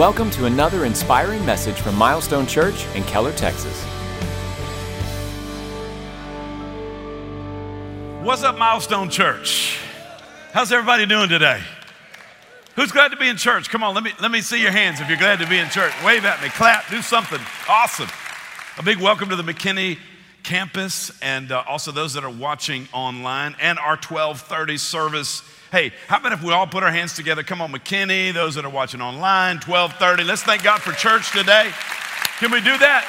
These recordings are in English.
Welcome to another inspiring message from Milestone Church in Keller, Texas. What's up, Milestone Church? How's everybody doing today? Who's glad to be in church? Come on, let me, let me see your hands if you're glad to be in church. Wave at me, clap, do something awesome. A big welcome to the McKinney campus and uh, also those that are watching online and our 1230 service Hey, how about if we all put our hands together? Come on, McKinney, those that are watching online, 1230. Let's thank God for church today. Can we do that?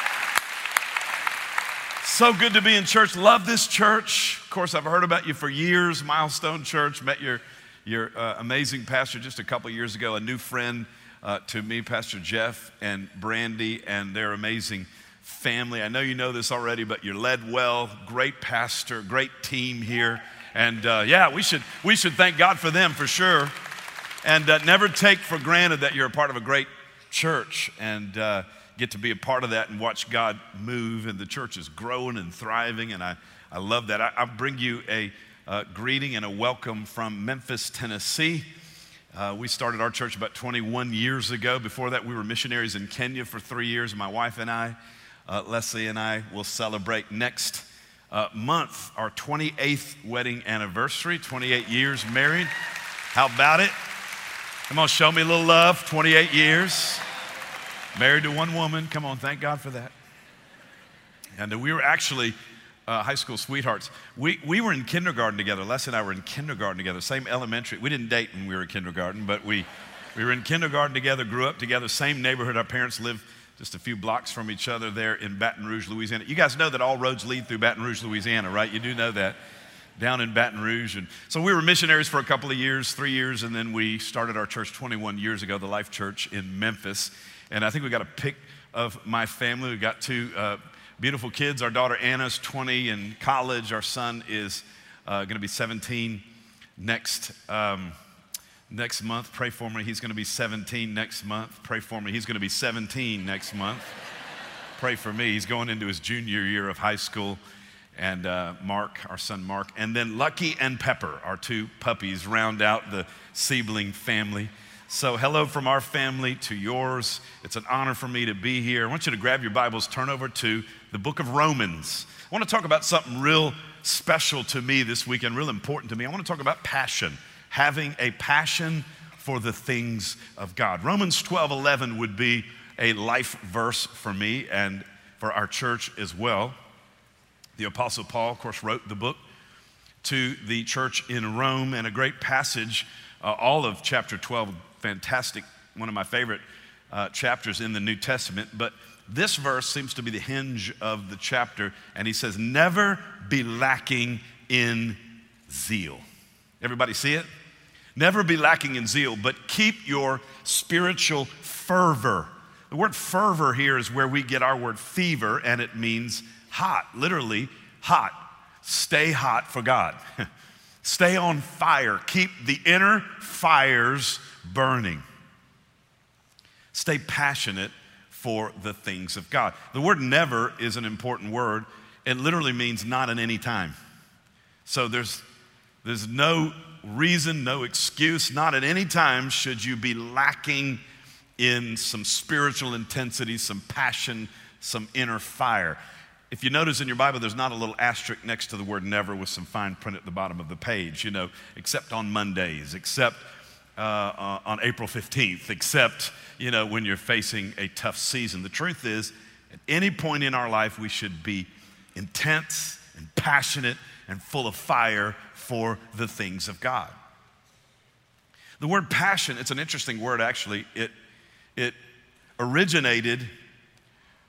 So good to be in church. Love this church. Of course, I've heard about you for years. Milestone Church. Met your, your uh, amazing pastor just a couple years ago, a new friend uh, to me, Pastor Jeff and Brandy, and their amazing family. I know you know this already, but you're led well. Great pastor, great team here. And uh, yeah, we should, we should thank God for them for sure. And uh, never take for granted that you're a part of a great church and uh, get to be a part of that and watch God move. And the church is growing and thriving. And I, I love that. I, I bring you a uh, greeting and a welcome from Memphis, Tennessee. Uh, we started our church about 21 years ago. Before that, we were missionaries in Kenya for three years. My wife and I, uh, Leslie and I, will celebrate next uh, month, our 28th wedding anniversary, 28 years married. How about it? Come on, show me a little love. 28 years. Married to one woman. Come on, thank God for that. And we were actually uh, high school sweethearts. We, we were in kindergarten together. Les and I were in kindergarten together, same elementary. We didn't date when we were in kindergarten, but we, we were in kindergarten together, grew up together, same neighborhood. Our parents lived just a few blocks from each other there in Baton Rouge, Louisiana. You guys know that all roads lead through Baton Rouge, Louisiana, right? You do know that down in Baton Rouge. And so we were missionaries for a couple of years, three years, and then we started our church 21 years ago, the Life Church in Memphis. And I think we got a pic of my family. We've got two uh, beautiful kids. Our daughter Anna's 20 in college. Our son is uh, going to be 17 next. Um, next month. Pray for me. He's going to be 17 next month. Pray for me. He's going to be 17 next month. Pray for me. He's going into his junior year of high school. And uh, Mark, our son Mark, and then Lucky and Pepper, our two puppies, round out the Siebeling family. So, hello from our family to yours. It's an honor for me to be here. I want you to grab your Bibles, turn over to the book of Romans. I want to talk about something real special to me this weekend, real important to me. I want to talk about passion having a passion for the things of God. Romans 12 11 would be a life verse for me and for our church as well. The Apostle Paul, of course, wrote the book to the church in Rome and a great passage, uh, all of chapter 12, fantastic, one of my favorite uh, chapters in the New Testament. But this verse seems to be the hinge of the chapter, and he says, Never be lacking in zeal. Everybody see it? Never be lacking in zeal, but keep your spiritual fervor. The word fervor here is where we get our word fever, and it means hot, literally hot. Stay hot for God. Stay on fire. Keep the inner fires burning. Stay passionate for the things of God. The word never is an important word. It literally means not at any time. So there's, there's no reason, no excuse. Not at any time should you be lacking in some spiritual intensity, some passion, some inner fire. If you notice in your Bible, there's not a little asterisk next to the word never with some fine print at the bottom of the page, you know, except on Mondays, except uh, uh, on April 15th, except, you know, when you're facing a tough season. The truth is, at any point in our life, we should be intense and passionate and full of fire for the things of God. The word passion, it's an interesting word actually. It, it originated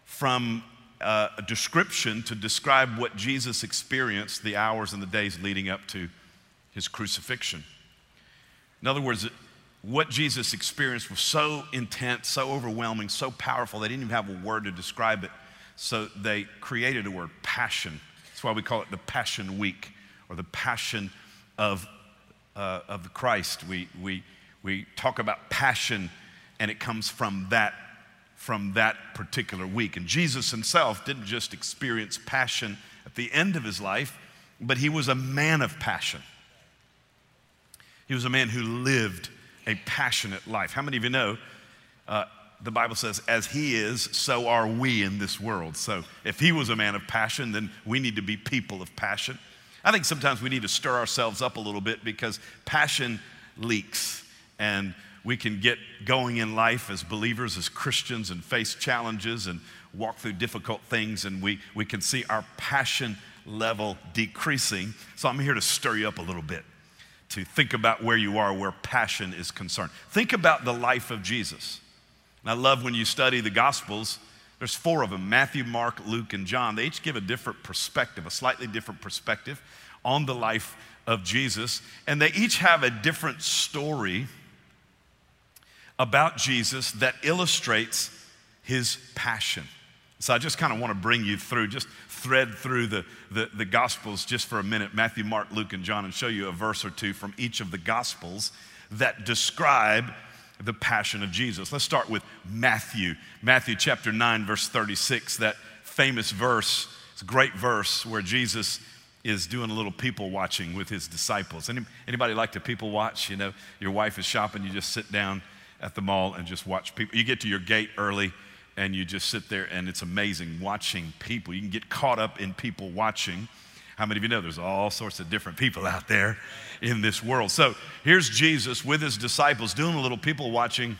from uh, a description to describe what Jesus experienced the hours and the days leading up to his crucifixion. In other words, what Jesus experienced was so intense, so overwhelming, so powerful, they didn't even have a word to describe it. So they created a word, passion. That's why we call it the Passion Week or the passion of, uh, of Christ. We, we, we talk about passion, and it comes from that, from that particular week. And Jesus himself didn't just experience passion at the end of his life, but he was a man of passion. He was a man who lived a passionate life. How many of you know uh, the Bible says, as he is, so are we in this world. So if he was a man of passion, then we need to be people of passion. I think sometimes we need to stir ourselves up a little bit because passion leaks and we can get going in life as believers, as Christians, and face challenges and walk through difficult things, and we, we can see our passion level decreasing. So I'm here to stir you up a little bit to think about where you are, where passion is concerned. Think about the life of Jesus. And I love when you study the Gospels, there's four of them Matthew, Mark, Luke, and John. They each give a different perspective, a slightly different perspective on the life of Jesus. And they each have a different story about Jesus that illustrates his passion. So I just kind of want to bring you through, just thread through the, the, the, Gospels just for a minute Matthew, Mark, Luke, and John and show you a verse or two from each of the Gospels that describe the passion of Jesus. Let's start with Matthew. Matthew chapter 9, verse 36, that famous verse. It's a great verse where Jesus is doing a little people watching with his disciples. Any, anybody like to people watch? You know, your wife is shopping, you just sit down at the mall and just watch people. You get to your gate early and you just sit there and it's amazing watching people. You can get caught up in people watching. How many of you know there's all sorts of different people out there in this world? So here's Jesus with his disciples doing a little people watching,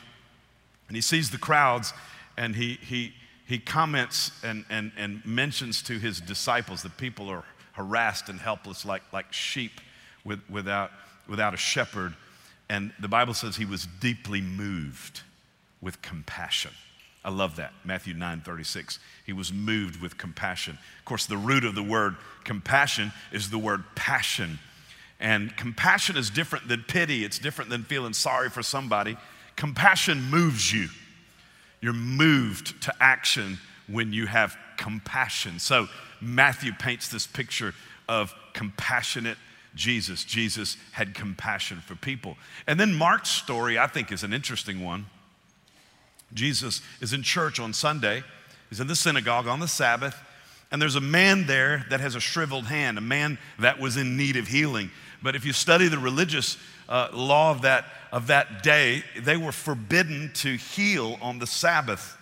and he sees the crowds and he, he, he comments and, and, and mentions to his disciples that people are harassed and helpless like, like sheep with, without, without a shepherd. And the Bible says he was deeply moved with compassion. I love that. Matthew 9 36. He was moved with compassion. Of course, the root of the word compassion is the word passion. And compassion is different than pity, it's different than feeling sorry for somebody. Compassion moves you. You're moved to action when you have compassion. So, Matthew paints this picture of compassionate Jesus. Jesus had compassion for people. And then Mark's story, I think, is an interesting one. Jesus is in church on Sunday, he's in the synagogue on the Sabbath, and there's a man there that has a shriveled hand, a man that was in need of healing. But if you study the religious uh, law of that, of that day, they were forbidden to heal on the Sabbath.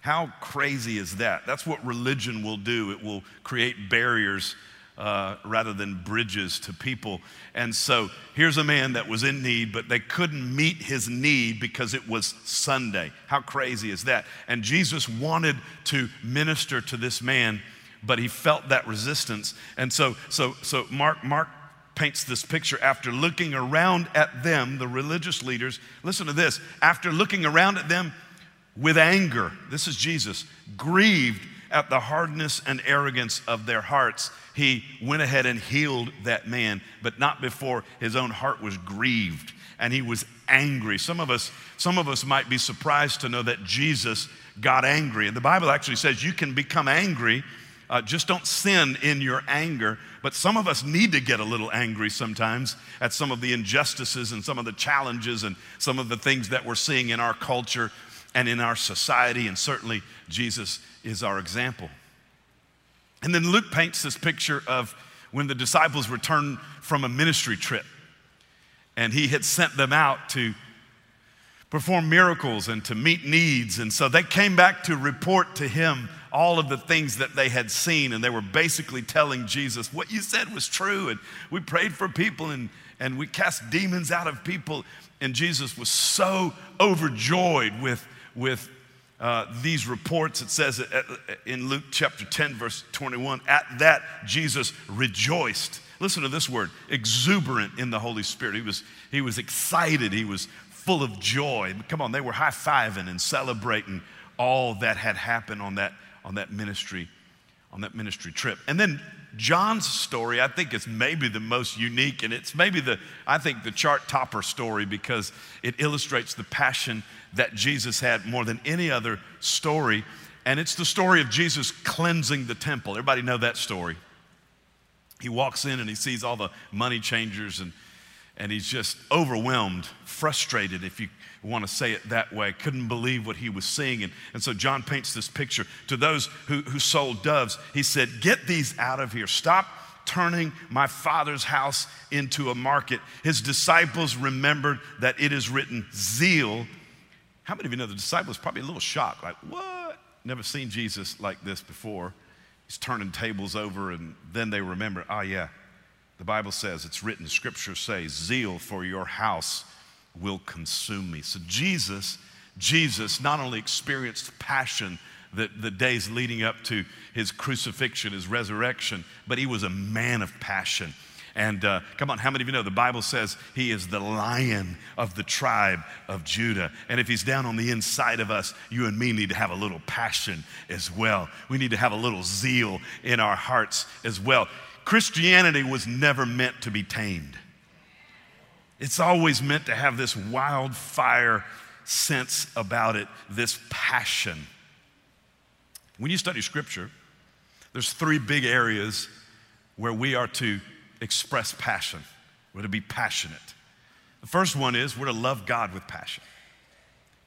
How crazy is that? That's what religion will do. It will create barriers uh, rather than bridges to people. And so here's a man that was in need, but they couldn't meet his need because it was Sunday. How crazy is that? And Jesus wanted to minister to this man, but he felt that resistance. And so, so, so Mark, Mark paints this picture after looking around at them, the religious leaders. Listen to this. After looking around at them with anger, this is Jesus, grieved at the hardness and arrogance of their hearts, he went ahead and healed that man, but not before his own heart was grieved and he was angry. Some of us, some of us might be surprised to know that Jesus got angry. And the Bible actually says you can become angry. Uh, just don't sin in your anger. But some of us need to get a little angry sometimes at some of the injustices and some of the challenges and some of the things that we're seeing in our culture and in our society. And certainly, Jesus is our example. And then Luke paints this picture of when the disciples returned from a ministry trip and he had sent them out to perform miracles and to meet needs. And so they came back to report to him all of the things that they had seen. And they were basically telling Jesus, What you said was true. And we prayed for people and, and we cast demons out of people. And Jesus was so overjoyed with, with uh, these reports. It says in Luke chapter 10, verse 21, at that Jesus rejoiced. Listen to this word exuberant in the Holy Spirit. He was, he was excited, he was full of joy. Come on, they were high fiving and celebrating all that had happened on that, on that ministry on that ministry trip. And then John's story, I think, is maybe the most unique, and it's maybe the, I think, the chart topper story because it illustrates the passion that Jesus had more than any other story. And it's the story of Jesus cleansing the temple. Everybody know that story. He walks in and he sees all the money changers and, and he's just overwhelmed, frustrated, if you want to say it that way. Couldn't believe what he was seeing. And, and so John paints this picture to those who, who sold doves. He said, Get these out of here. Stop turning my father's house into a market. His disciples remembered that it is written, Zeal How many of you know the disciples probably a little shocked, like, what? Never seen Jesus like this before. He's turning tables over, and then they remember, ah, oh, yeah, the Bible says, it's written, scripture says, zeal for your house will consume me. So Jesus, Jesus not only experienced passion the, the days leading up to his crucifixion, his resurrection, but he was a man of passion. And uh, come on, how many of you know the Bible says he is the lion of the tribe of Judah? And if he's down on the inside of us, you and me need to have a little passion as well. We need to have a little zeal in our hearts as well. Christianity was never meant to be tamed. It's always meant to have this wildfire sense about it, this passion. When you study scripture, there's three big areas where we are to express passion. We're to be passionate. The first one is we're to love God with passion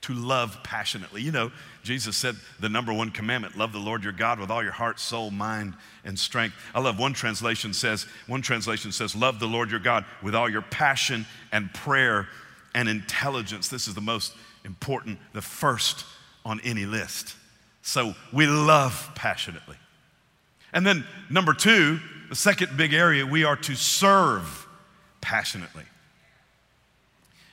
to love passionately. You know, Jesus said the number one commandment love the Lord your God with all your heart, soul, mind, and strength. I love one translation says, one translation says, love the Lord your God with all your passion and prayer and intelligence. This is the most important, the first on any list. So we love passionately. And then, number two, the second big area, we are to serve passionately.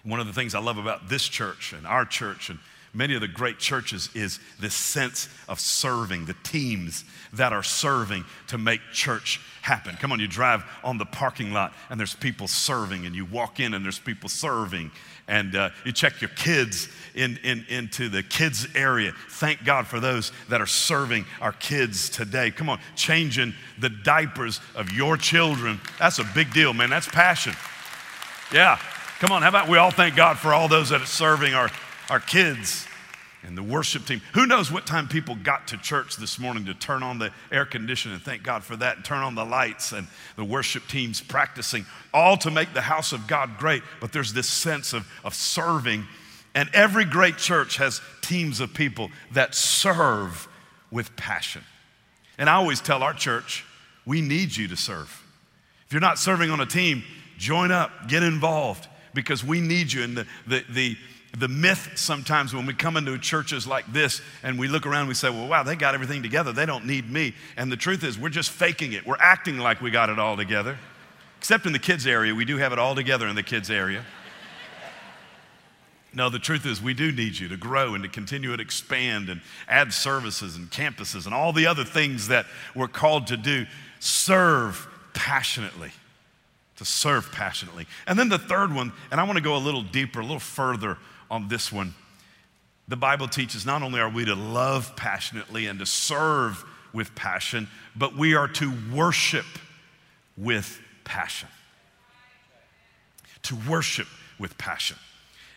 One of the things I love about this church and our church and many of the great churches is this sense of serving, the teams that are serving to make church happen. Come on, you drive on the parking lot and there's people serving, and you walk in and there's people serving, and uh, you check your kids in, in, into the kids area. Thank God for those that are serving our kids today. Come on, changing the diapers of your children. That's a big deal, man. That's passion. Yeah. Come on, how about we all thank God for all those that are serving our, our kids and the worship team. Who knows what time people got to church this morning to turn on the air conditioning, and thank God for that, and turn on the lights and the worship teams practicing, all to make the house of God great. But there's this sense of, of serving. And every great church has teams of people that serve with passion. And I always tell our church, we need you to serve. If you're not serving on a team, join up, get involved because we need you. And the, the, the, the myth sometimes when we come into churches like this and we look around, we say, well, wow, they got everything together. They don't need me. And the truth is, we're just faking it. We're acting like we got it all together. Except in the kids' area, we do have it all together in the kids' area. No, the truth is, we do need you to grow and to continue to expand and add services and campuses and all the other things that we're called to do. Serve passionately to serve passionately. And then the third one, and I want to go a little deeper, a little further on this one. The Bible teaches not only are we to love passionately and to serve with passion, but we are to worship with passion. To worship with passion.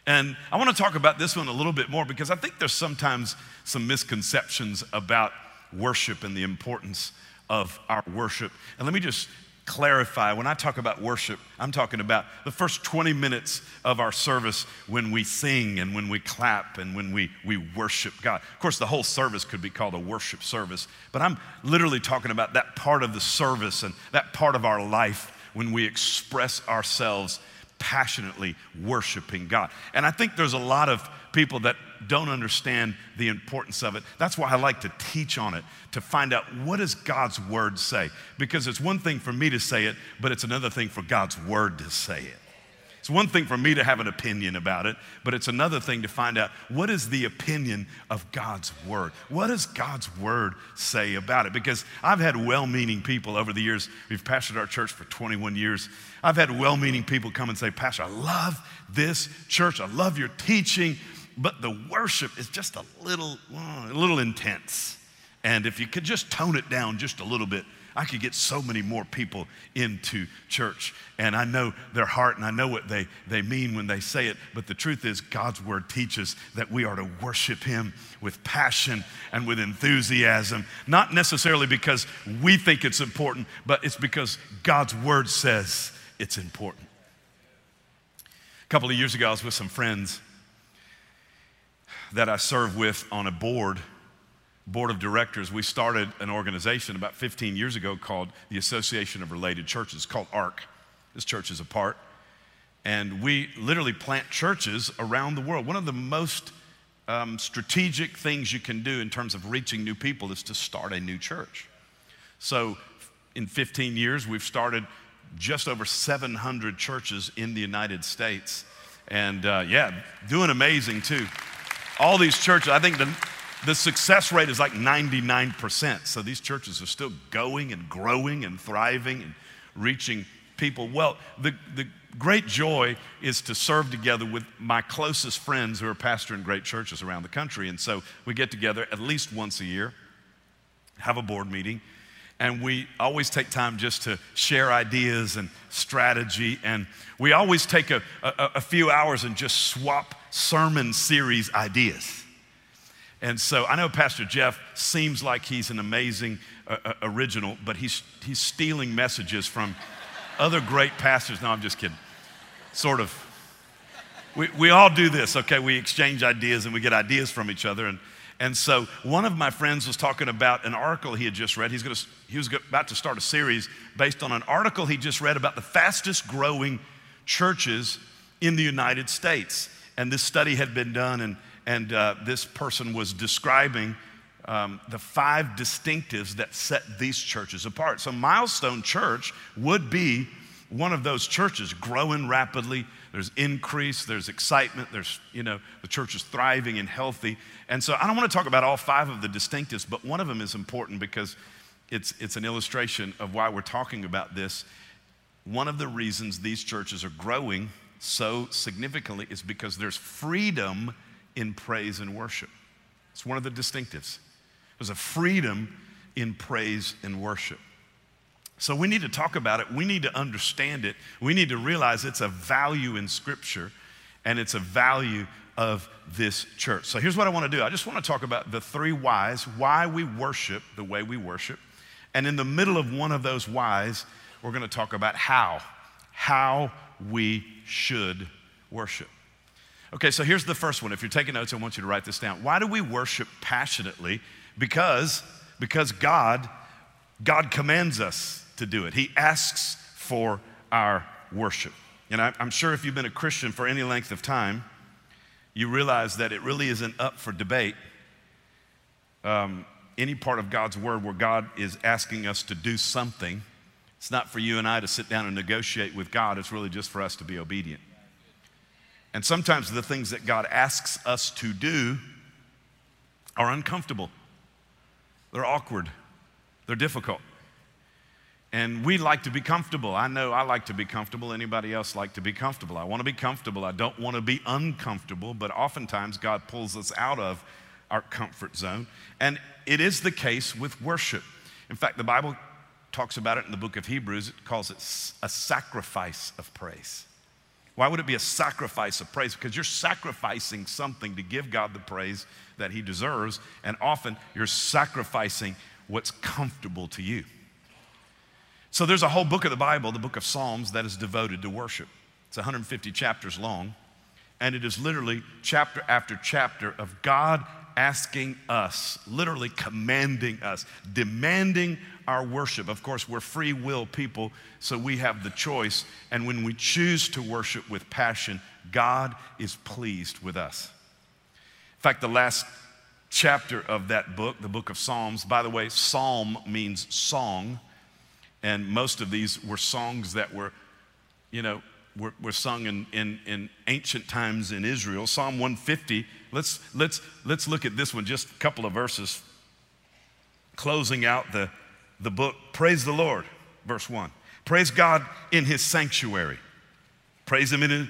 And I want to talk about this one a little bit more because I think there's sometimes some misconceptions about worship and the importance of our worship. And let me just clarify when I talk about worship, I'm talking about the first 20 minutes of our service when we sing and when we clap and when we, we worship God. Of course, the whole service could be called a worship service, but I'm literally talking about that part of the service and that part of our life when we express ourselves passionately worshiping God. And I think there's a lot of people that don't understand the importance of it. That's why I like to teach on it to find out what does God's word say? Because it's one thing for me to say it, but it's another thing for God's word to say it. It's one thing for me to have an opinion about it, but it's another thing to find out what is the opinion of God's word? What does God's word say about it? Because I've had well meaning people over the years, we've pastored our church for 21 years. I've had well meaning people come and say, Pastor, I love this church, I love your teaching, but the worship is just a little, uh, a little intense. And if you could just tone it down just a little bit, I could get so many more people into church. And I know their heart and I know what they, they mean when they say it. But the truth is, God's word teaches that we are to worship Him with passion and with enthusiasm, not necessarily because we think it's important, but it's because God's word says it's important. A couple of years ago, I was with some friends that I serve with on a board board of directors, we started an organization about 15 years ago called the Association of Related Churches, called ARC. This church is a part. And we literally plant churches around the world. One of the most um, strategic things you can do in terms of reaching new people is to start a new church. So, in 15 years, we've started just over 700 churches in the United States. And uh, yeah, doing amazing too. All these churches, I think the, the success rate is like 99%. So these churches are still going and growing and thriving and reaching people. Well, the, the great joy is to serve together with my closest friends who are pastoring great churches around the country. And so we get together at least once a year, have a board meeting, and we always take time just to share ideas and strategy. And we always take a, a, a few hours and just swap sermon series ideas. And so I know Pastor Jeff seems like he's an amazing uh, uh, original, but he's, he's stealing messages from other great pastors. No, I'm just kidding. Sort of. We, we all do this, okay? We exchange ideas and we get ideas from each other. And, and so one of my friends was talking about an article he had just read. He's gonna, he was about to start a series based on an article he just read about the fastest growing churches in the United States. And this study had been done, and, and uh, this person was describing um, the five distinctives that set these churches apart. So, Milestone Church would be one of those churches growing rapidly. There's increase, there's excitement, there's, you know, the church is thriving and healthy. And so, I don't want to talk about all five of the distinctives, but one of them is important because it's, it's an illustration of why we're talking about this. One of the reasons these churches are growing so significantly is because there's freedom in praise and worship. It's one of the distinctives. There's a freedom in praise and worship. So we need to talk about it. We need to understand it. We need to realize it's a value in Scripture and it's a value of this church. So here's what I want to do I just want to talk about the three whys, why we worship the way we worship. And in the middle of one of those whys, we're going to talk about how, how we should worship. Okay, so here's the first one. If you're taking notes, I want you to write this down. Why do we worship passionately? Because, because God, God commands us to do it. He asks for our worship. And I, I'm sure if you've been a Christian for any length of time, you realize that it really isn't up for debate. Um, any part of God's word where God is asking us to do something, it's not for you and I to sit down and negotiate with God, it's really just for us to be obedient. And sometimes the things that God asks us to do are uncomfortable. They're awkward, they're difficult. And we like to be comfortable. I know I like to be comfortable. Anybody else like to be comfortable? I want to be comfortable. I don't want to be uncomfortable, but oftentimes God pulls us out of our comfort zone. And it is the case with worship. In fact, the Bible talks about it in the book of Hebrews. It calls it a sacrifice of praise. Why would it be a sacrifice of praise? Because you're sacrificing something to give God the praise that He deserves, and often you're sacrificing what's comfortable to you. So there's a whole book of the Bible, the book of Psalms, that is devoted to worship. It's 150 chapters long, and it is literally chapter after chapter of God asking us, literally commanding us, demanding our worship. Of course, we're free will people, so we have the choice. And when we choose to worship with passion, God is pleased with us. In fact, the last chapter of that book, the book of Psalms, by the way, psalm means song. And most of these were songs that were, you know, were, were sung in, in, in ancient times in Israel. Psalm 150, let's, let's, let's look at this one, just a couple of verses, closing out the, the book. Praise the Lord, verse 1. Praise God in his sanctuary. Praise him in his,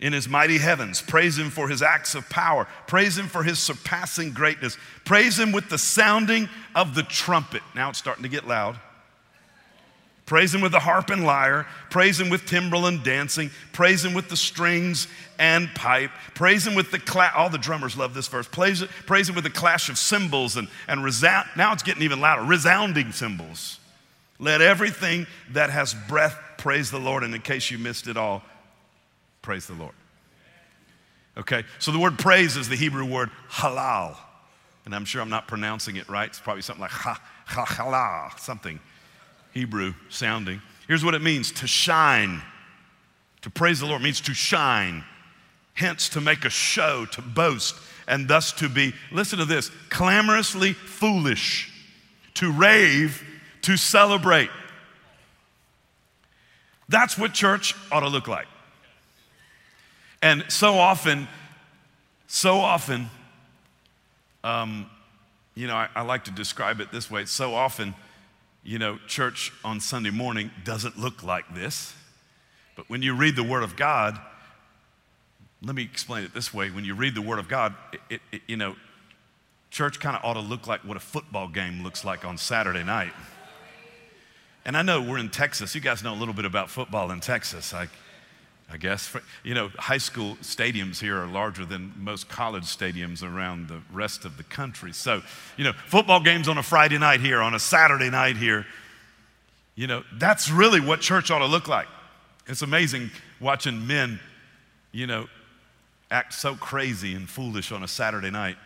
in his mighty heavens. Praise him for his acts of power. Praise him for his surpassing greatness. Praise him with the sounding of the trumpet. Now it's starting to get loud. Praise him with the harp and lyre. Praise him with timbrel and dancing. Praise him with the strings and pipe. Praise him with the clash. All the drummers love this verse. Praise, praise him with the clash of cymbals and, and resound. Now it's getting even louder. Resounding cymbals. Let everything that has breath praise the Lord. And in case you missed it all, praise the Lord. Okay, so the word praise is the Hebrew word halal. And I'm sure I'm not pronouncing it right. It's probably something like ha, ha, halal, something. Hebrew sounding. Here's what it means to shine. To praise the Lord means to shine. Hence, to make a show, to boast. and thus to be, listen to this, clamorously foolish, to rave, to celebrate. That's what church ought to look like. And so often, so often, um, you know, I, I like to describe it this way. So often, you know, church on Sunday morning doesn't look like this. But when you read the Word of God, let me explain it this way. When you read the Word of God, it, it, you know, church kind of ought to look like what a football game looks like on Saturday night. And I know we're in Texas. You guys know a little bit about football in Texas. I, I guess. You know, high school stadiums here are larger than most college stadiums around the rest of the country. So, you know, football games on a Friday night here, on a Saturday night here, you know, that's really what church ought to look like. It's amazing watching men, you know, act so crazy and foolish on a Saturday night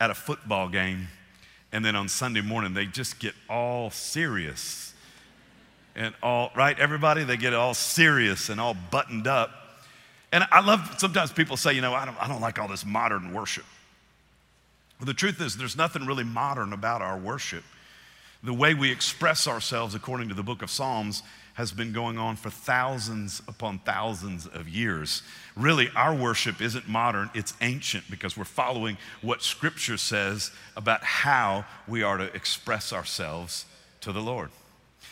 at a football game, and then on Sunday morning they just get all serious and all, right, everybody? They get all serious and all buttoned up. And I love, sometimes people say, you know, I don't, I don't like all this modern worship. Well, the truth is, there's nothing really modern about our worship. The way we express ourselves, according to the book of Psalms, has been going on for thousands upon thousands of years. Really, our worship isn't modern, it's ancient because we're following what Scripture says about how we are to express ourselves to the Lord.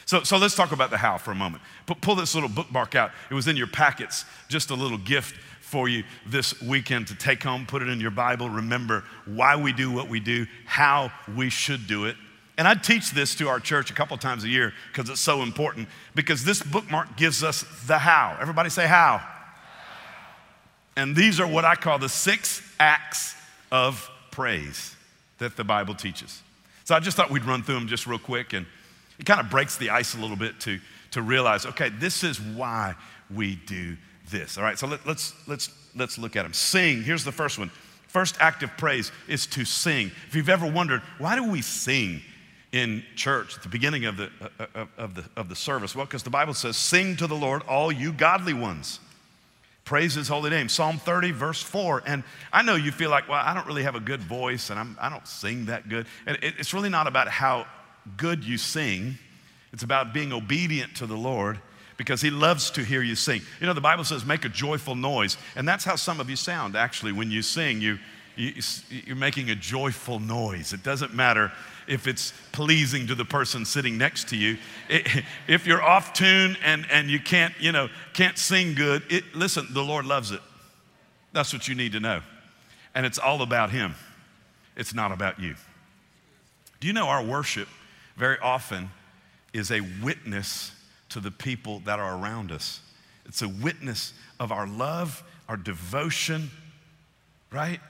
So, so let's talk about the how for a moment. pull this little bookmark out. It was in your packets, just a little gift for you this weekend to take home, put it in your Bible, remember why we do what we do, how we should do it. And I teach this to our church a couple times a year because it's so important because this bookmark gives us the how. Everybody say how. And these are what I call the six acts of praise that the Bible teaches. So I just thought we'd run through them just real quick and it kind of breaks the ice a little bit to, to realize, okay, this is why we do this. All right, so let, let's, let's, let's look at them. Sing, here's the first one. First act of praise is to sing. If you've ever wondered, why do we sing in church at the beginning of the, uh, uh of the, of the service? Well, because the Bible says, Sing to the Lord, all you godly ones. Praise his holy name. Psalm 30, verse 4. And I know you feel like, well, I don't really have a good voice and I'm, I do not sing that good. And it, it's really not about how good you sing, it's about being obedient to the Lord because He loves to hear you sing. You know, the Bible says, make a joyful noise. And that's how some of you sound, actually, when you sing. You, you, you're making a joyful noise. It doesn't matter if it's pleasing to the person sitting next to you. It, if you're off tune and, and you can't, you know, can't sing good, it, listen, the Lord loves it. That's what you need to know. And it's all about Him, it's not about you. Do you know our worship very often is a witness to the people that are around us. It's a witness of our love, our devotion, right?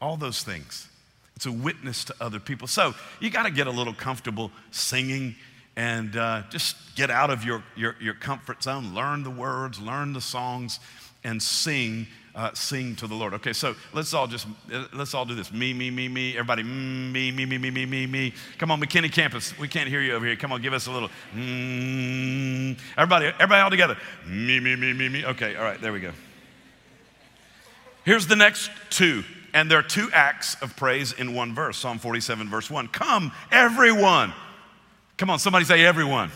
All those things. It's a witness to other people. So you got to get a little comfortable singing and uh, just get out of your, your, your comfort zone, learn the words, learn the songs, and sing uh, sing to the Lord. Okay, so let's all just let's all do this. Me, me, me, me. Everybody, mm, me, me, me, me, me, me, me. Come on, McKinney campus. We can't hear you over here. Come on, give us a little. Mm. Everybody, everybody, all together. Me, me, me, me, me. Okay, all right, there we go. Here's the next two. And there are two acts of praise in one verse Psalm 47, verse 1. Come, everyone. Come on, somebody say, everyone.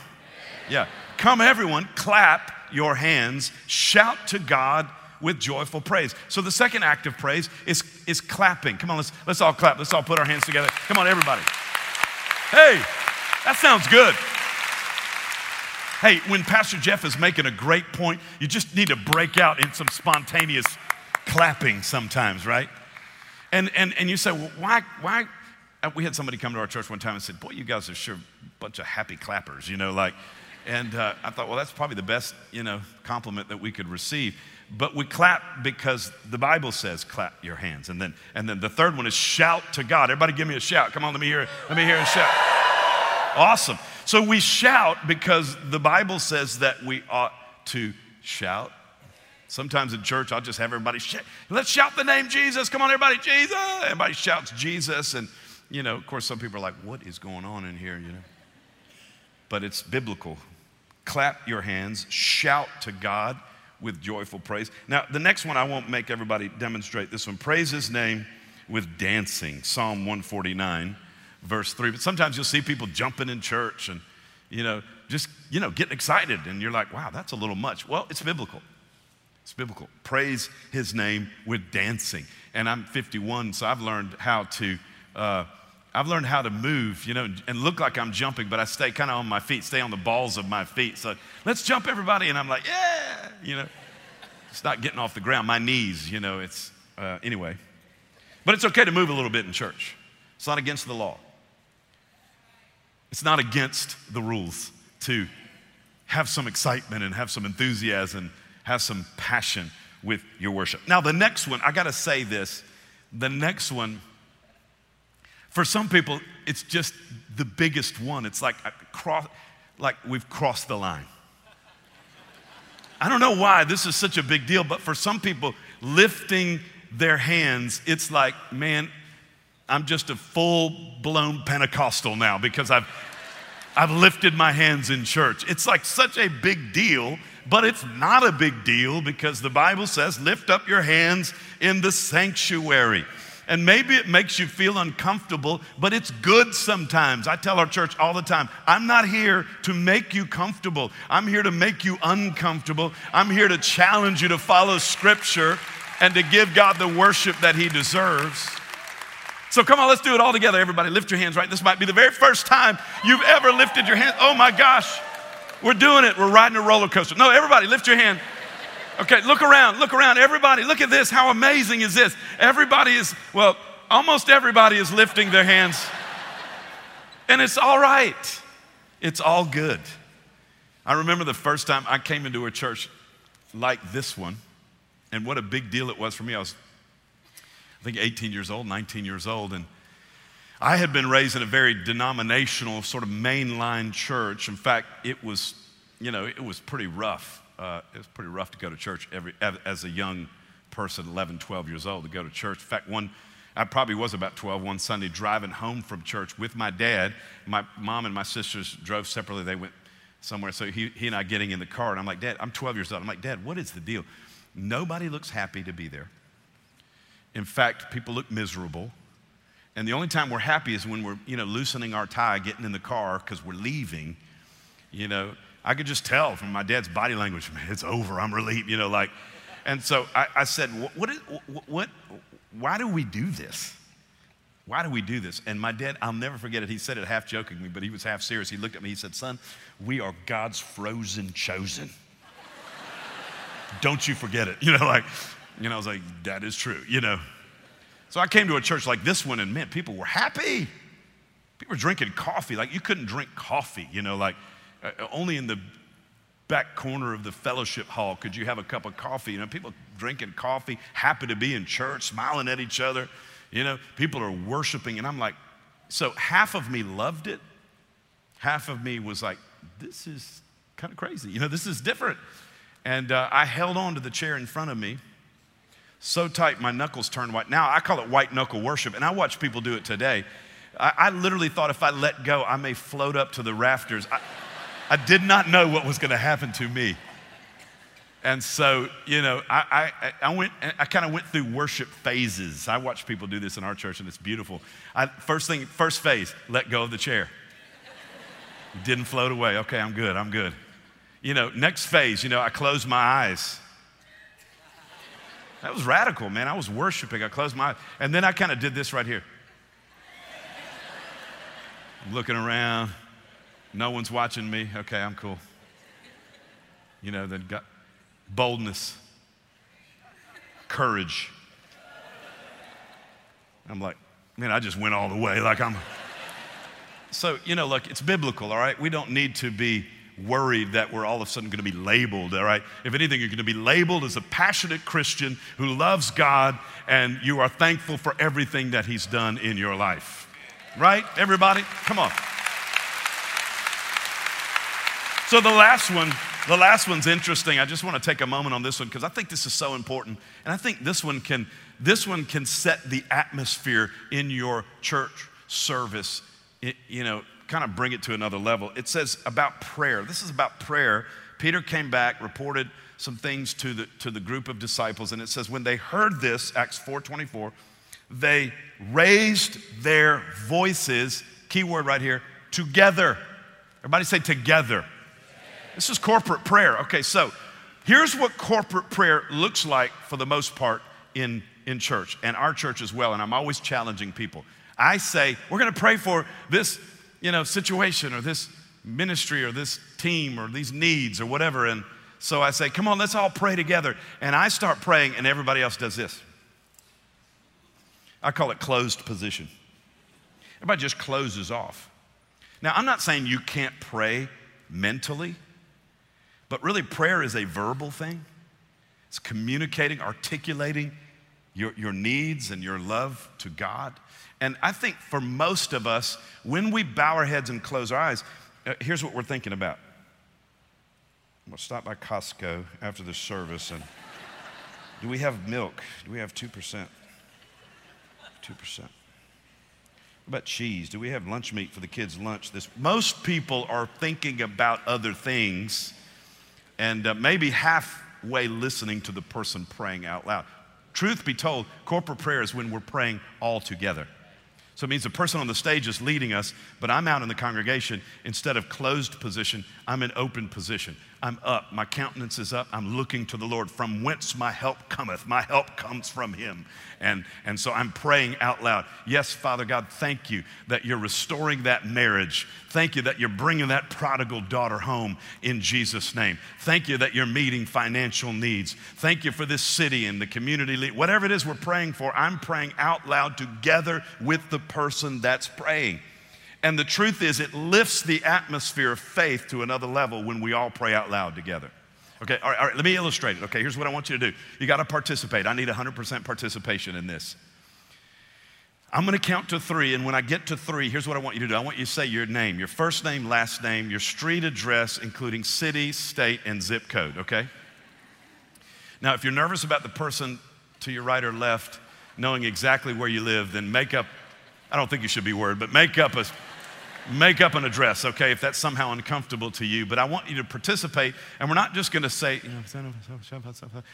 Yeah. Come, everyone. Clap your hands. Shout to God with joyful praise. So the second act of praise is, is clapping. Come on, let's, let's all clap. Let's all put our hands together. Come on, everybody. Hey, that sounds good. Hey, when Pastor Jeff is making a great point, you just need to break out in some spontaneous clapping sometimes, right? And, and, and you say, well, why, why? Uh, we had somebody come to our church one time and said, boy, you guys are sure a bunch of happy clappers, you know, like, and uh, I thought, well, that's probably the best, you know, compliment that we could receive. But we clap because the Bible says clap your hands. And then, and then the third one is shout to God. Everybody give me a shout. Come on, let me hear. Let me hear a shout. Awesome. So we shout because the Bible says that we ought to shout. Sometimes in church, I'll just have everybody shout. Let's shout the name Jesus. Come on, everybody, Jesus. Everybody shouts Jesus. And, you know, of course, some people are like, what is going on in here, you know? But it's biblical. Clap your hands, shout to God with joyful praise. Now, the next one, I won't make everybody demonstrate this one. Praise his name with dancing. Psalm 149, verse 3. But sometimes you'll see people jumping in church and, you know, just, you know, getting excited. And you're like, wow, that's a little much. Well, it's biblical. It's biblical. Praise his name with dancing. And I'm 51, so I've learned how to. Uh, I've learned how to move, you know, and look like I'm jumping, but I stay kind of on my feet, stay on the balls of my feet. So let's jump, everybody. And I'm like, yeah, you know, it's not getting off the ground. My knees, you know, it's, uh, anyway. But it's okay to move a little bit in church. It's not against the law, it's not against the rules to have some excitement and have some enthusiasm, have some passion with your worship. Now, the next one, I got to say this. The next one, for some people, it's just the biggest one. It's like, cross, like we've crossed the line. I don't know why this is such a big deal, but for some people, lifting their hands, it's like, man, I'm just a full blown Pentecostal now because I've, I've lifted my hands in church. It's like such a big deal, but it's not a big deal because the Bible says, lift up your hands in the sanctuary. And maybe it makes you feel uncomfortable, but it's good sometimes. I tell our church all the time I'm not here to make you comfortable, I'm here to make you uncomfortable. I'm here to challenge you to follow Scripture and to give God the worship that He deserves. So come on, let's do it all together, everybody. Lift your hands, right? This might be the very first time you've ever lifted your hand. Oh my gosh, we're doing it. We're riding a roller coaster. No, everybody, lift your hand. Okay, look around, look around. Everybody, look at this. How amazing is this? Everybody is, well, almost everybody is lifting their hands. And it's all right, it's all good. I remember the first time I came into a church like this one, and what a big deal it was for me. I was, I think, 18 years old, 19 years old, and I had been raised in a very denominational, sort of mainline church. In fact, it was, you know, it was pretty rough uh, it was pretty rough to go to church every, as a young person, 11, 12 years old, to go to church. In fact, one, I probably was about 12, one Sunday driving home from church with my dad. My mom and my sisters drove separately. They went somewhere. So he, he and I getting in the car, and I'm like, Dad, I'm 12 years old. I'm like, Dad, what is the deal? Nobody looks happy to be there. In fact, people look miserable. And the only time we're happy is when we're, you know, loosening our tie, getting in the car because we're leaving, you know. I could just tell from my dad's body language, man, it's over. I'm relieved, you know, like. And so I, I said, what, is, what, why do we do this? Why do we do this? And my dad, I'll never forget it. He said it half jokingly, but he was half serious. He looked at me, he said, Son, we are God's frozen chosen. Don't you forget it. You know, like, you know, I was like, that is true, you know. So I came to a church like this one, and man, people were happy. People were drinking coffee. Like, you couldn't drink coffee, you know, like, only in the back corner of the fellowship hall could you have a cup of coffee. You know, people drinking coffee, happy to be in church, smiling at each other. You know, people are worshiping. And I'm like, so half of me loved it, half of me was like, this is kind of crazy. You know, this is different. And uh, I held on to the chair in front of me so tight my knuckles turned white. Now I call it white knuckle worship, and I watch people do it today. I, I literally thought if I let go, I may float up to the rafters. I, I did not know what was going to happen to me. And so, you know, I, I, I went, I kind of went through worship phases. I watch people do this in our church, and it's beautiful. I, first thing, first phase, let go of the chair. Didn't float away. Okay, I'm good. I'm good. You know, next phase, you know, I closed my eyes. That was radical, man. I was worshiping. I closed my eyes. And then I kind of did this right here. Looking around. No one's watching me. Okay, I'm cool. You know, then got boldness, courage. I'm like, man, I just went all the way. Like I'm. So, you know, look, it's biblical, all right? We don't need to be worried that we're all of a sudden going to be labeled, all right? If anything, you're going to be labeled as a passionate Christian who loves God and you are thankful for everything that He's done in your life. Right? Everybody? Come on. So the last one, the last one's interesting. I just want to take a moment on this one because I think this is so important. And I think this one can this one can set the atmosphere in your church service, it, you know, kind of bring it to another level. It says about prayer. This is about prayer. Peter came back, reported some things to the, to the group of disciples, and it says, when they heard this, Acts 4:24, they raised their voices, key word right here, together. Everybody say together. This is corporate prayer. Okay, so here's what corporate prayer looks like for the most part in, in church and our church as well. And I'm always challenging people. I say, we're going to pray for this, you know, situation or this ministry or this team or these needs or whatever. And so I say, come on, let's all pray together. And I start praying, and everybody else does this. I call it closed position. Everybody just closes off. Now, I'm not saying you can't pray mentally, but really, prayer is a verbal thing. It's communicating, articulating your, your needs and your love to God. And I think for most of us, when we bow our heads and close our eyes, uh, here's what we're thinking about. I'm gonna stop by Costco after the service and do we have milk? Do we have 2%? 2%. What about cheese? Do we have lunch meat for the kids' lunch? This most people are thinking about other things and uh, maybe halfway listening to the person praying out loud. Truth be told, corporate prayer is when we're praying all together. So it means the person on the stage is leading us, but I'm out in the congregation. Instead of closed position, I'm in open position. I'm up. My countenance is up. I'm looking to the Lord. From whence my help cometh. My help comes from Him. And, and so I'm praying out loud. Yes, Father God, thank you that you're restoring that marriage. Thank you that you're bringing that prodigal daughter home in Jesus' name. Thank you that you're meeting financial needs. Thank you for this city and the community. Whatever it is we're praying for, I'm praying out loud together with the person that's praying. And the truth is, it lifts the atmosphere of faith to another level when we all pray out loud together. Okay, all right, all right let me illustrate it. Okay, here's what I want you to do. You got to participate. I need 100% participation in this. I'm going to count to three, and when I get to three, here's what I want you to do. I want you to say your name, your first name, last name, your street address, including city, state, and zip code, okay? Now, if you're nervous about the person to your right or left knowing exactly where you live, then make up, I don't think you should be worried, but make up a make up an address, okay, if that's somehow uncomfortable to you. But I want you to participate, and we're not just going to say, you know,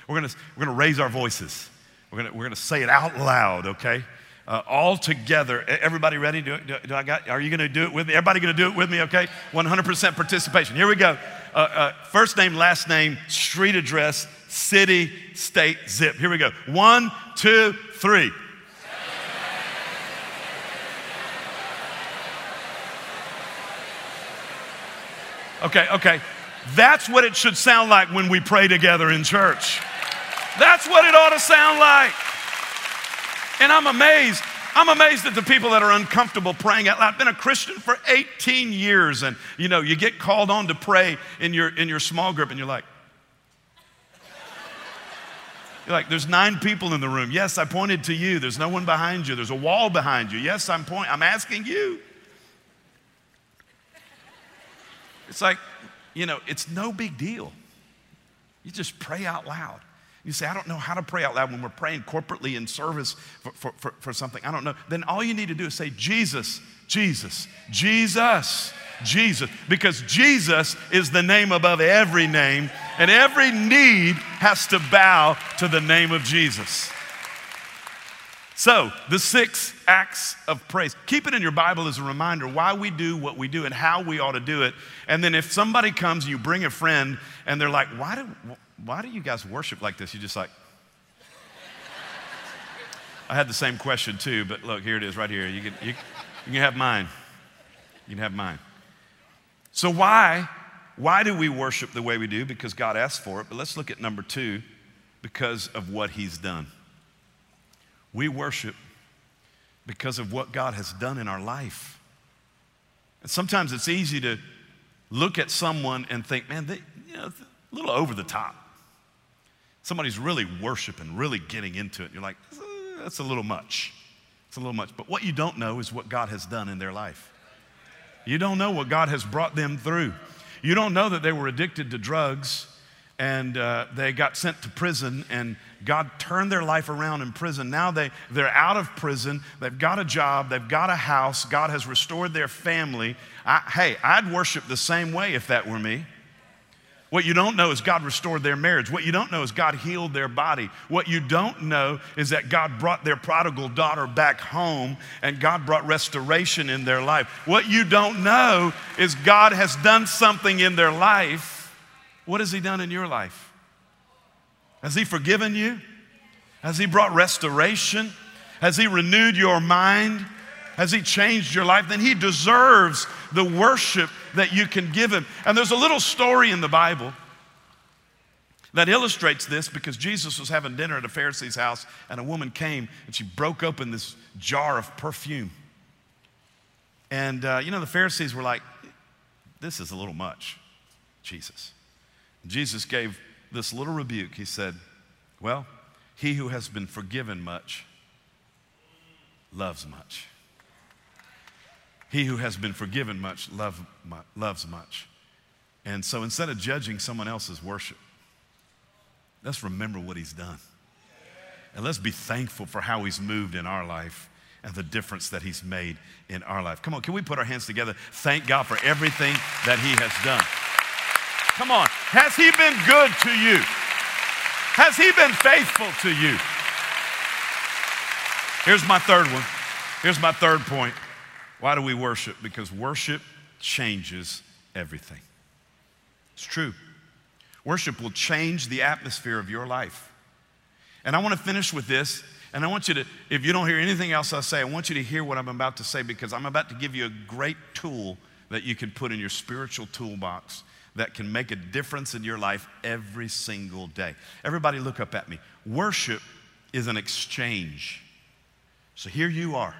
we're going to we're going to raise our voices. We're going to we're going to say it out loud, okay? Uh, all together. Everybody ready? Do, do, do I got? Are you going to do it with me? Everybody going to do it with me? Okay. 100% participation. Here we go. Uh, uh, first name, last name, street address, city, state, zip. Here we go. One, two, three. Okay, okay. That's what it should sound like when we pray together in church. That's what it ought to sound like. And I'm amazed. I'm amazed at the people that are uncomfortable praying out loud. I've been a Christian for 18 years, and you know, you get called on to pray in your in your small group, and you're like, you're like, there's nine people in the room. Yes, I pointed to you. There's no one behind you. There's a wall behind you. Yes, I'm point. I'm asking you. It's like, you know, it's no big deal. You just pray out loud. You say, I don't know how to pray out loud when we're praying corporately in service for, for, for, for, something. I don't know. Then all you need to do is say, Jesus, Jesus, Jesus, Jesus. Because Jesus is the name above every name, and every need has to bow to the name of Jesus. So, the six acts of praise. Keep it in your Bible as a reminder why we do what we do and how we ought to do it. And then if somebody comes and you bring a friend and they're like, why do, why do you guys worship like this? You're just like, I had the same question too, but look, here it is right here. You can, you, you can have mine. You can have mine. So, why, why do we worship the way we do? Because God asked for it. But let's look at number two because of what He's done. We worship because of what God has done in our life. And sometimes it's easy to look at someone and think, man, they, you know, a little over the top. Somebody's really worshiping, really getting into it. You're like, that's a little much. It's a little much. But what you don't know is what God has done in their life. You don't know what God has brought them through. You don't know that they were addicted to drugs and uh, they got sent to prison and god turned their life around in prison now they, they're out of prison they've got a job they've got a house god has restored their family I, hey i'd worship the same way if that were me What you don't know is God restored their marriage. What you don't know is God healed their body. What you don't know is that God brought their prodigal daughter back home and God brought restoration in their life. What you don't know is God has done something in their life. What has He done in your life? Has He forgiven you? Has He brought restoration? Has He renewed your mind? Has He changed your life? Then He deserves the worship that you can give Him. And there's a little story in the Bible that illustrates this because Jesus was having dinner at a Pharisee's house and a woman came and she broke open this jar of perfume. And, uh, you know, the Pharisees were like, this is a little much, Jesus. Jesus gave this little rebuke. He said, Well, he who has been forgiven much loves much. He who has been forgiven much love, loves much. And so instead of judging someone else's worship, let's remember what he's done. And let's be thankful for how he's moved in our life and the difference that he's made in our life. Come on, can we put our hands together? Thank God for everything that he has done. Come on, has he been good to you? Has he been faithful to you? Here's my third one. Here's my third point. Why do we worship? Because worship changes everything. It's true. Worship will change the atmosphere of your life. And I want to finish with this. And I want you to, if you don't hear anything else I say, I want you to hear what I'm about to say because I'm about to give you a great tool that you can put in your spiritual toolbox that can make a difference in your life every single day. Everybody, look up at me. Worship is an exchange. So here you are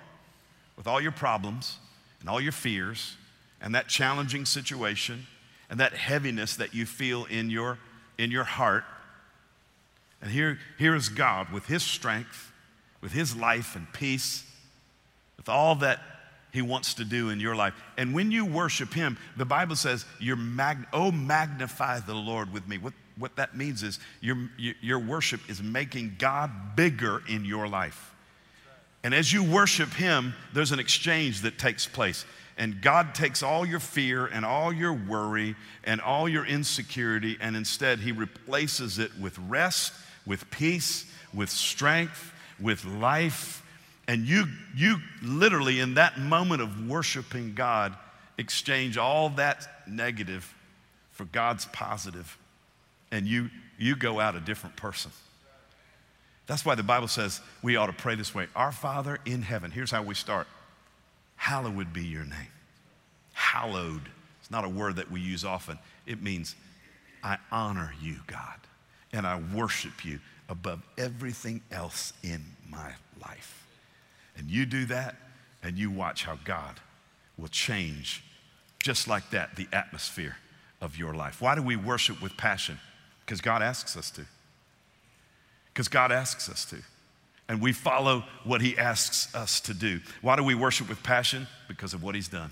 with all your problems and all your fears and that challenging situation and that heaviness that you feel in your, in your heart. And here, here is God with His strength, with His life and peace, with all that He wants to do in your life. And when you worship Him, the Bible says, you're mag- Oh, magnify the Lord with me. What, what that means is your, your worship is making God bigger in your life. And as you worship Him, there's an exchange that takes place. And God takes all your fear and all your worry and all your insecurity, and instead He replaces it with rest, with peace, with strength, with life. And you, you literally, in that moment of worshiping God, exchange all that negative for God's positive, and you, you go out a different person. That's why the Bible says we ought to pray this way Our Father in heaven, here's how we start Hallowed be your name. Hallowed. It's not a word that we use often. It means, I honor you, God, and I worship you above everything else in my life. And you do that, and you watch how God will change, just like that, the atmosphere of your life. Why do we worship with passion? Because God asks us to because God asks us to. And we follow what He asks us to do. Why do we worship with passion? Because of what He's done.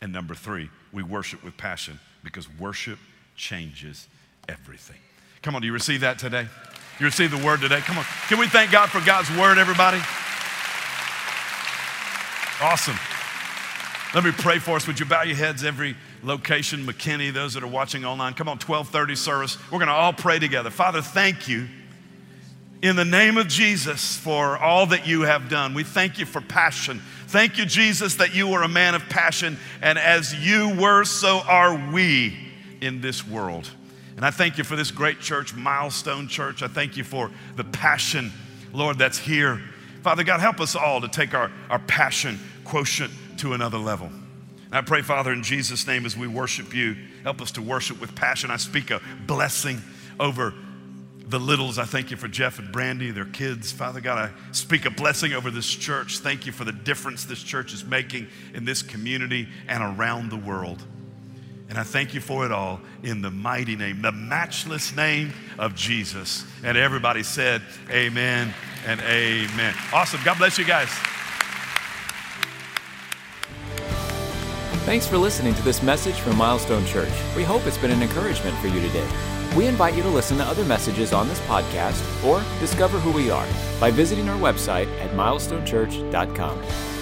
And number three, we worship with passion because worship changes everything. Come on, do you receive that today? You receive the word today? Come on. Can we thank God for God's word, everybody? Awesome. Let me pray for us. Would you bow your heads every location, McKinney, those that are watching online? Come on, 1230 service. We're going to all pray together. Father, thank you in the name of Jesus for all that you have done. We thank you for passion. Thank you, Jesus, that you are a man of passion, and as you were, so are we in this world. And I thank you for this great church, Milestone Church. I thank you for the passion, Lord, that's here. Father God, help us all to take our, our passion quotient to another level. And I pray, Father, in Jesus' name, as we worship you, help us to worship with passion. I speak a blessing over the littles. I thank you for Jeff and Brandy, their kids. Father God, I speak a blessing over this church. Thank you for the difference this church is making in this community and around the world. And I thank you for it all in the mighty name, the matchless name of Jesus. And everybody said, Amen and Amen. Awesome. God bless you guys. Thanks for listening to this message from Milestone Church. We hope it's been an encouragement for you today. We invite you to listen to other messages on this podcast or discover who we are by visiting our website at milestonechurch.com.